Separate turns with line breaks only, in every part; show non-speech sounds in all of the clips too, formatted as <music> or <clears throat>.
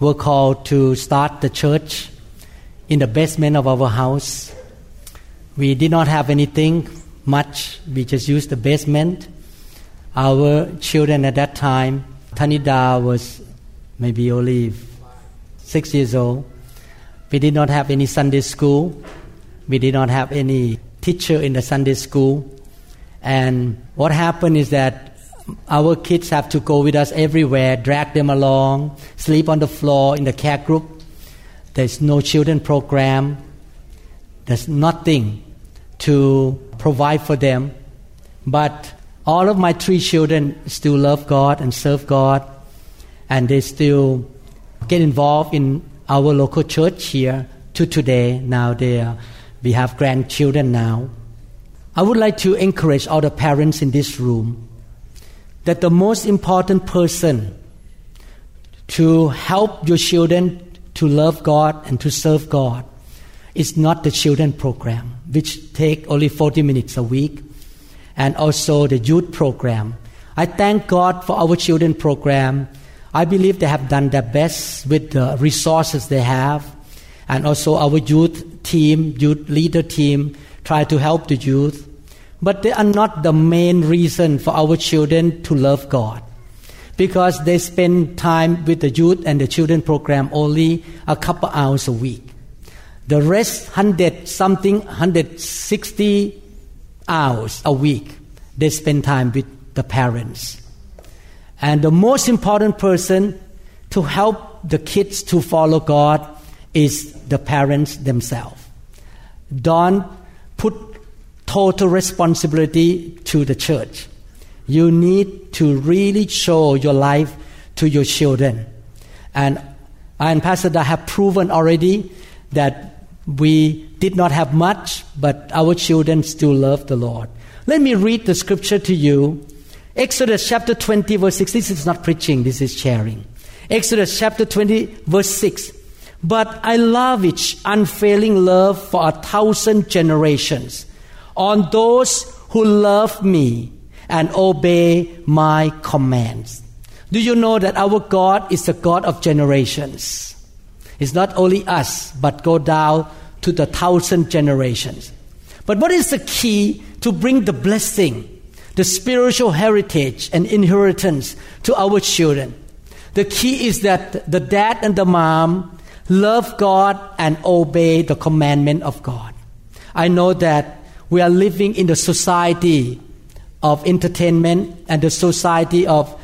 were called to start the church in the basement of our house. We did not have anything much, we just used the basement. Our children at that time, Tanida was maybe only six years old. We did not have any Sunday school. We did not have any teacher in the Sunday school. And what happened is that our kids have to go with us everywhere, drag them along, sleep on the floor in the care group. There's no children program. There's nothing to provide for them. But all of my three children still love God and serve God, and they still get involved in our local church here to today. Now they are, we have grandchildren now. I would like to encourage all the parents in this room that the most important person to help your children to love God and to serve God is not the children program, which take only 40 minutes a week, and also the youth program. I thank God for our children program. I believe they have done their best with the resources they have, and also our youth team, youth leader team, try to help the youth. But they are not the main reason for our children to love God. Because they spend time with the youth and the children program only a couple hours a week. The rest, 100 something, 160 hours a week, they spend time with the parents. And the most important person to help the kids to follow God is the parents themselves. Don't total responsibility to the church. You need to really show your life to your children. And I and Pastor Da have proven already that we did not have much, but our children still love the Lord. Let me read the scripture to you. Exodus chapter 20, verse 6. This is not preaching, this is sharing. Exodus chapter 20, verse 6. But I love lavish unfailing love for a thousand generations on those who love me and obey my commands. Do you know that our God is the God of generations? It's not only us, but go down to the thousand generations. But what is the key to bring the blessing, the spiritual heritage and inheritance to our children? The key is that the dad and the mom love God and obey the commandment of God. I know that we are living in the society of entertainment and the society of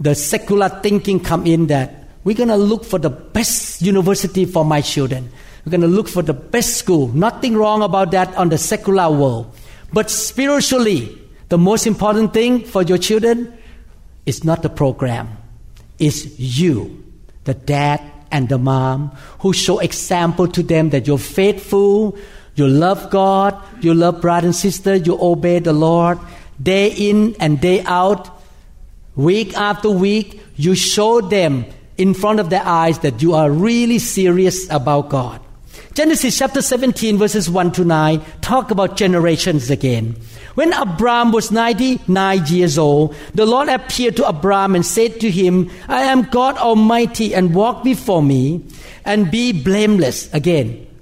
the secular thinking come in that we're going to look for the best university for my children. We're going to look for the best school. Nothing wrong about that on the secular world. But spiritually, the most important thing for your children is not the program. It's you, the dad and the mom, who show example to them that you're faithful, you love God, you love brother and sister, you obey the Lord day in and day out, week after week, you show them in front of their eyes that you are really serious about God. Genesis chapter 17, verses 1 to 9, talk about generations again. When Abram was 99 years old, the Lord appeared to Abram and said to him, I am God Almighty, and walk before me and be blameless. Again,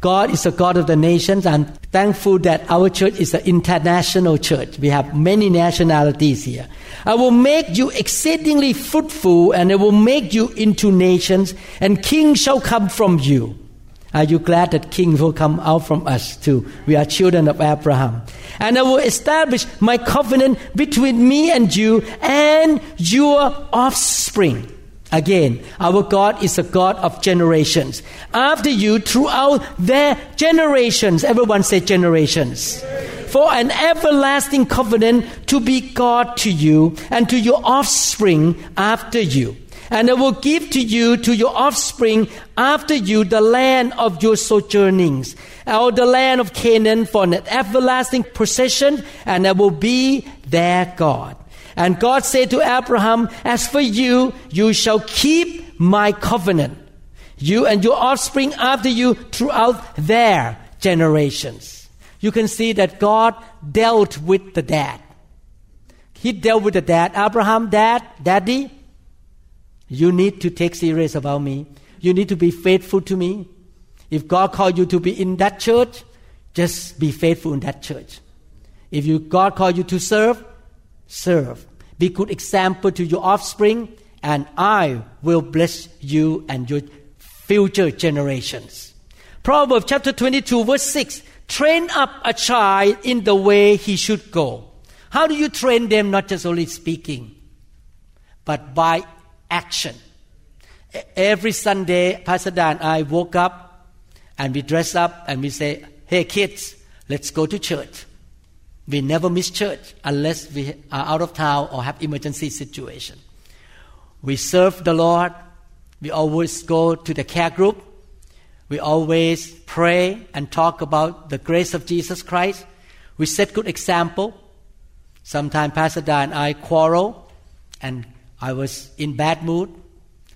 God is the God of the nations. I'm thankful that our church is an international church. We have many nationalities here. I will make you exceedingly fruitful and I will make you into nations and kings shall come from you. Are you glad that kings will come out from us too? We are children of Abraham. And I will establish my covenant between me and you and your offspring. Again, our God is a God of generations. After you, throughout their generations, everyone say generations. For an everlasting covenant to be God to you and to your offspring after you. And I will give to you, to your offspring after you, the land of your sojournings, or the land of Canaan for an everlasting possession, and I will be their God. And God said to Abraham, As for you, you shall keep my covenant, you and your offspring after you throughout their generations. You can see that God dealt with the dad. He dealt with the dad. Abraham, dad, daddy, you need to take serious about me. You need to be faithful to me. If God called you to be in that church, just be faithful in that church. If you, God called you to serve, serve. Be good example to your offspring, and I will bless you and your future generations. Proverbs chapter 22, verse 6 Train up a child in the way he should go. How do you train them? Not just only speaking, but by action. Every Sunday, Pastor Da and I woke up and we dress up and we say, Hey kids, let's go to church. We never miss church unless we are out of town or have emergency situation. We serve the Lord. We always go to the care group. We always pray and talk about the grace of Jesus Christ. We set good example. Sometimes Pastor Da and I quarrel, and I was in bad mood.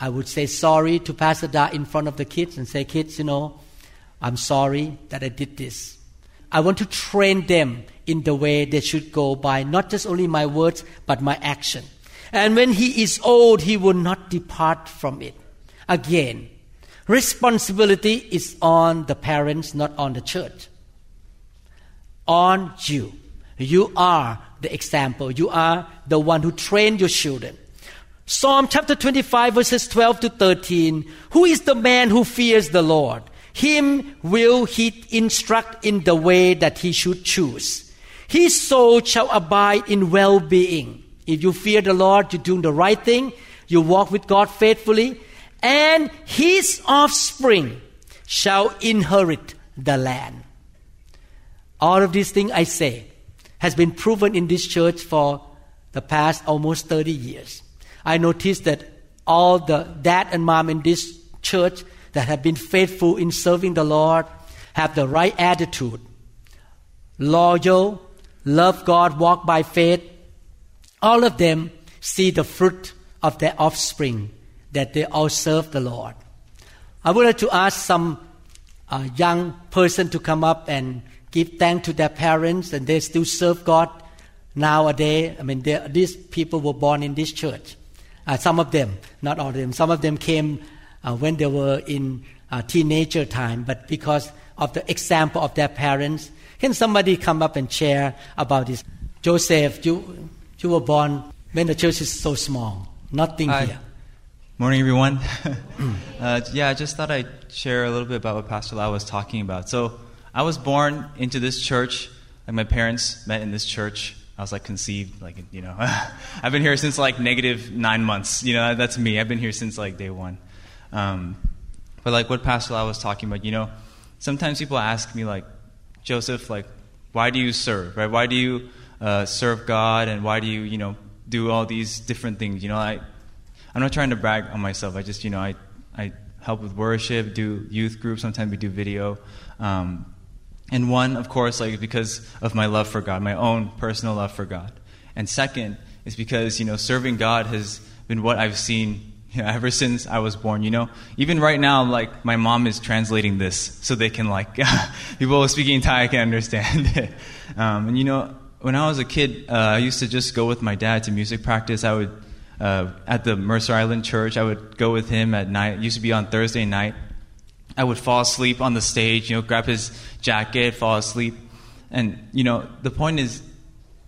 I would say sorry to Pastor Da in front of the kids and say, kids, you know, I'm sorry that I did this. I want to train them in the way they should go by not just only my words, but my action. And when he is old, he will not depart from it. Again, responsibility is on the parents, not on the church. On you. You are the example. You are the one who trained your children. Psalm chapter 25 verses 12 to 13. Who is the man who fears the Lord? Him will he instruct in the way that he should choose. His soul shall abide in well-being. If you fear the Lord, you're doing the right thing, you walk with God faithfully, and his offspring shall inherit the land. All of these things I say has been proven in this church for the past almost 30 years. I noticed that all the dad and mom in this church that have been faithful in serving the Lord have the right attitude, loyal, love God, walk by faith. All of them see the fruit of their offspring that they all serve the Lord. I would like to ask some uh, young person to come up and give thanks to their parents, and they still serve God nowadays. I mean, these people were born in this church. Uh, some of them, not all of them. Some of them came uh, when they were in uh, teenager time, but because of the example of their parents. Can somebody come up and share about this? Joseph, you, you were born when the church is so small. Nothing
Hi.
here.
Morning, everyone. <laughs> uh, <clears throat> yeah, I just thought I'd share a little bit about what Pastor Lau was talking about. So, I was born into this church. Like my parents met in this church. I was like conceived, like you know. <laughs> I've been here since like negative nine months. You know, that's me. I've been here since like day one. Um, but like what Pastor Lau was talking about, you know, sometimes people ask me like, Joseph, like, why do you serve, right? Why do you uh, serve God, and why do you, you know, do all these different things? You know, I, I'm not trying to brag on myself. I just, you know, I, I help with worship, do youth group. Sometimes we do video. Um, and one, of course, like because of my love for God, my own personal love for God. And second is because, you know, serving God has been what I've seen <laughs> know, ever since I was born. You know, even right now, like my mom is translating this so they can like <laughs> people speaking Thai can understand it. <laughs> Um, and you know, when I was a kid, uh, I used to just go with my dad to music practice. I would uh, at the Mercer Island Church. I would go with him at night. It used to be on Thursday night. I would fall asleep on the stage, you know, grab his jacket, fall asleep. And, you know, the point is,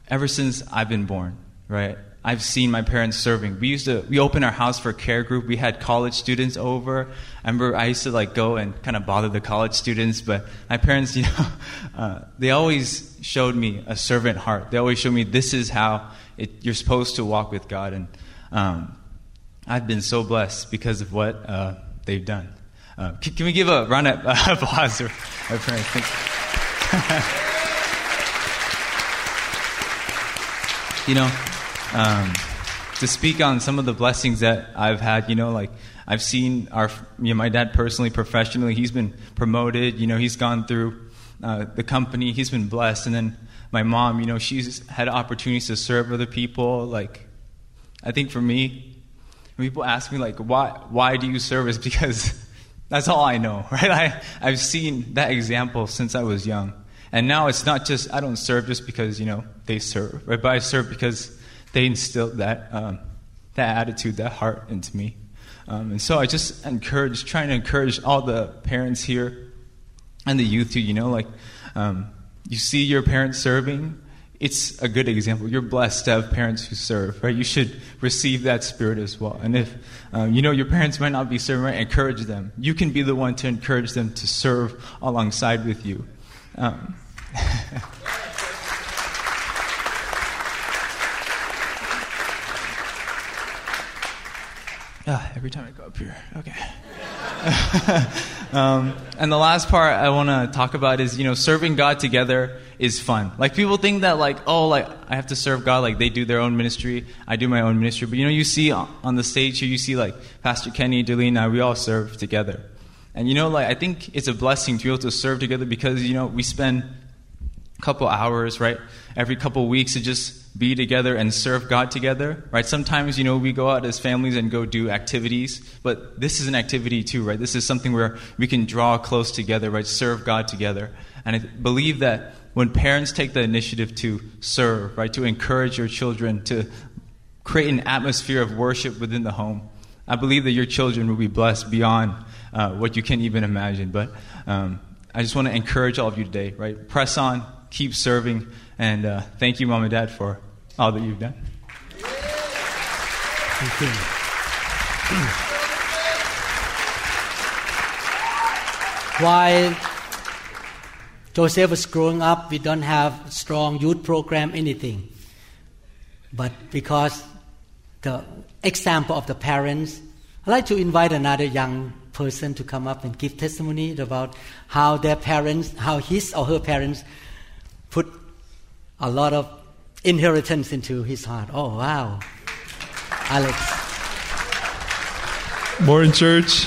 ever since I've been born, right, I've seen my parents serving. We used to we opened our house for care group. We had college students over. I remember I used to like go and kind of bother the college students, but my parents, <laughs> you know, uh, they always showed me a servant heart. They always showed me this is how it, you're supposed to walk with God, and um, I've been so blessed because of what uh, they've done. Uh, can, can, we give a round of <laughs> applause for our parents? <laughs> you know, um, to speak on some of the blessings that I've had. You know, like I've seen our, you know, my dad personally, professionally, he's been promoted. You know, he's gone through uh, the company. He's been blessed, and then my mom. You know, she's had opportunities to serve other people. Like, I think for me, people ask me like, why, why do you serve? It's <laughs> because that's all I know, <laughs> right? I, I've seen that example since I was young. And now it's not just, I don't serve just because, you know, they serve, right? But I serve because they instilled that, um, that attitude, that heart into me. Um, and so I just encourage, trying to encourage all the parents here and the youth too, you know, like um, you see your parents serving, it's a good example. You're blessed to have parents who serve, right? You should receive that spirit as well. And if um, you know your parents might not be serving, right, encourage them. You can be the one to encourage them to serve alongside with you. Um, Ah, every time I go up here. Okay. <laughs> um, and the last part I want to talk about is, you know, serving God together is fun. Like people think that, like, oh, like I have to serve God. Like they do their own ministry, I do my own ministry. But you know, you see on the stage here, you see like Pastor Kenny, Delina, we all serve together. And you know, like I think it's a blessing to be able to serve together because you know we spend a couple hours, right, every couple weeks to just be together and serve God together, right? Sometimes, you know, we go out as families and go do activities, but this is an activity too, right? This is something where we can draw close together, right? Serve God together. And I believe that when parents take the initiative to serve, right, to encourage your children, to create an atmosphere of worship within the home, I believe that your children will be blessed beyond uh, what you can even imagine. But um, I just want to encourage all of you today, right? Press on, keep serving, and uh, thank you, mom and dad, for all that you've done. Thank you.
While Joseph was growing up, we don't have strong youth program, anything. But because the example of the parents, I'd like to invite another young person to come up and give testimony about how their parents, how his or her parents put a lot of inheritance into his heart. Oh, wow. Alex.
Morning, church.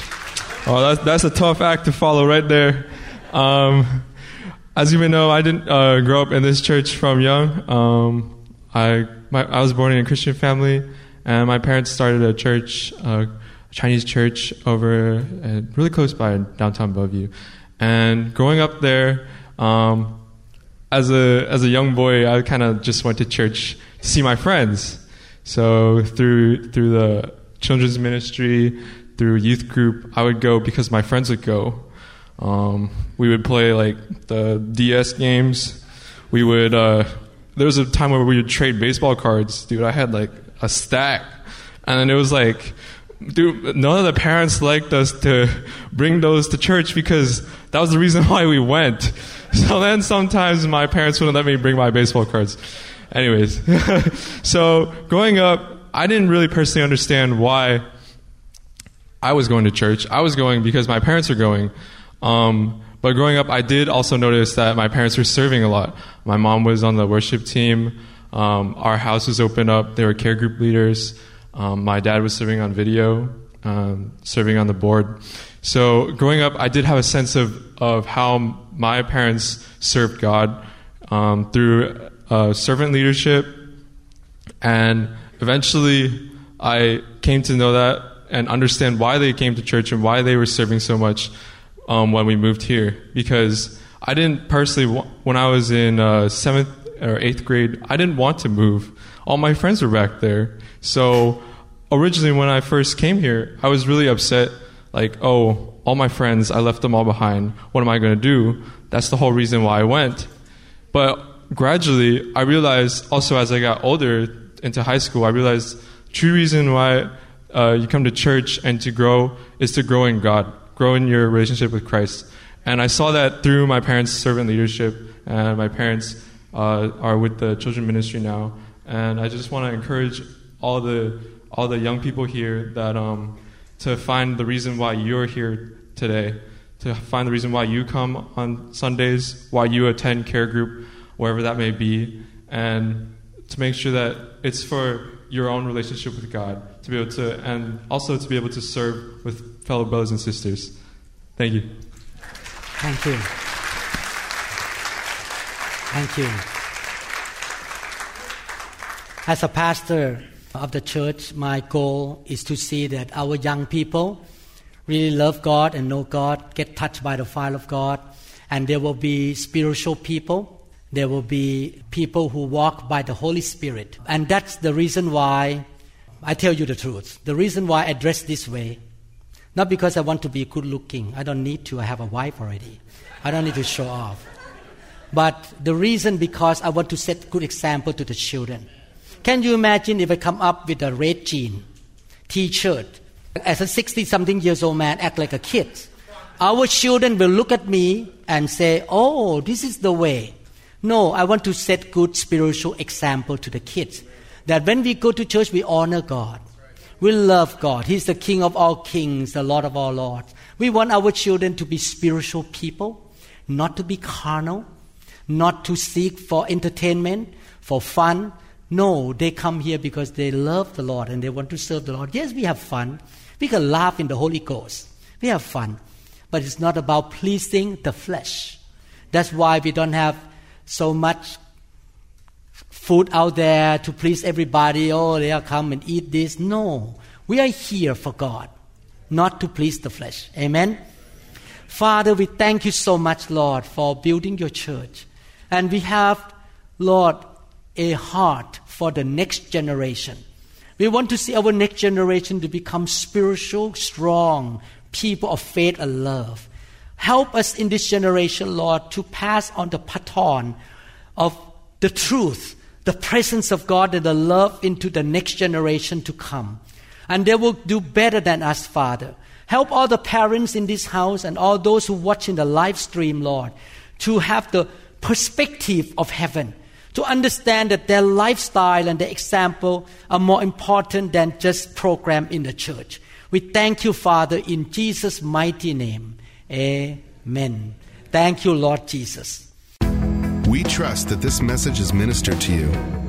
Oh, that's, that's a tough act to follow right there. Um, as you may know, I didn't uh, grow up in this church from young. Um, I, my, I was born in a Christian family, and my parents started a church, uh, a Chinese church, over uh, really close by downtown Bellevue. And growing up there, um, as a as a young boy, I kind of just went to church to see my friends. So through through the children's ministry, through youth group, I would go because my friends would go. Um, we would play like the DS games. We would. Uh, there was a time where we would trade baseball cards, dude. I had like a stack, and then it was like, dude, none of the parents liked us to bring those to church because that was the reason <laughs> why we went. So then sometimes my parents wouldn't let me bring my baseball cards. Anyways, <laughs> so growing up, I didn't really personally understand why I was going to church. I was going because my parents were going. Um, but growing up, I did also notice that my parents were serving a lot. My mom was on the worship team. Um, our house was open up. They were care group leaders. Um, my dad was serving on video, um, serving on the board. So growing up, I did have a sense of, of how my parents served God um, through uh, servant leadership, and eventually I came to know that and understand why they came to church and why they were serving so much um, when we moved here. Because I didn't personally, when I was in uh, seventh or eighth grade, I didn't want to move. All my friends were back there. So originally, when I first came here, I was really upset. Like, oh, all my friends, I left them all behind. What am I going to do? That's the whole reason why I went. But gradually, I realized also as I got older into high school, I realized the true reason why uh, you come to church and to grow is to grow in God, grow in your relationship with Christ. And I saw that through my parents' servant leadership, and my parents uh, are with the children ministry now. And I just want to encourage all the all the young people here that um, to find the reason why you're here today, to find the reason why you come on Sundays, why you attend care group, wherever that may be, and to make sure that it's for your own relationship with God, to be able to, and also to be able to serve with fellow brothers and sisters. Thank you.
Thank you. Thank you. As a pastor of the church, my goal is to see that our young people really love God and know God, get touched by the fire of God, and there will be spiritual people. There will be people who walk by the Holy Spirit. And that's the reason why I tell you the truth. The reason why I dress this way, not because I want to be good looking. I don't need to. I have a wife already. I don't need to show off. But the reason because I want to set good example to the children. Can you imagine if I come up with a red jean, t-shirt, as a 60 something years old man act like a kid? Our children will look at me and say, oh, this is the way. No, I want to set good spiritual example to the kids. That when we go to church, we honor God. We love God. He's the King of all kings, the Lord of all lords. We want our children to be spiritual people, not to be carnal, not to seek for entertainment, for fun. No, they come here because they love the Lord and they want to serve the Lord. Yes, we have fun. We can laugh in the Holy Ghost. We have fun. But it's not about pleasing the flesh. That's why we don't have so much food out there to please everybody. Oh, they'll come and eat this. No. We are here for God, not to please the flesh. Amen. Father, we thank you so much, Lord, for building your church. And we have, Lord, a heart for the next generation. We want to see our next generation to become spiritual, strong people of faith and love. Help us in this generation, Lord, to pass on the baton of the truth, the presence of God and the love into the next generation to come. And they will do better than us, Father. Help all the parents in this house and all those who watch in the live stream, Lord, to have the perspective of heaven, to understand that their lifestyle and their example are more important than just program in the church. We thank you, Father, in Jesus' mighty name. Amen. Thank you, Lord Jesus.
We trust that this message is ministered to you.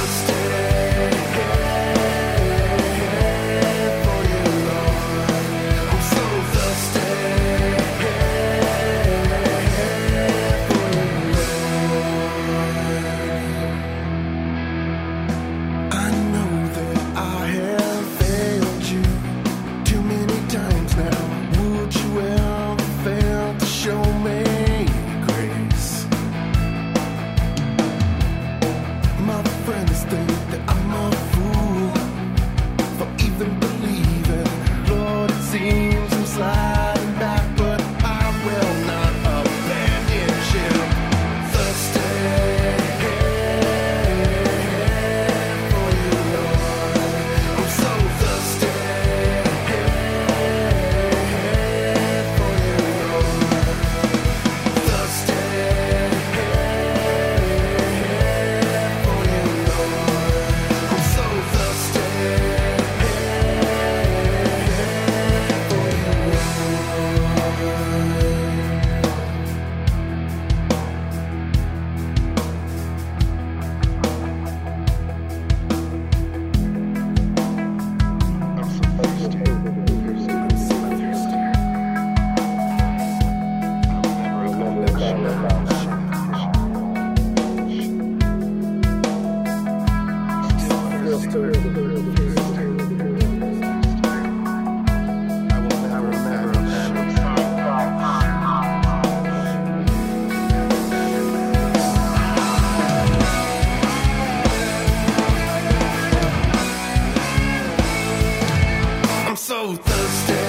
Thirsty.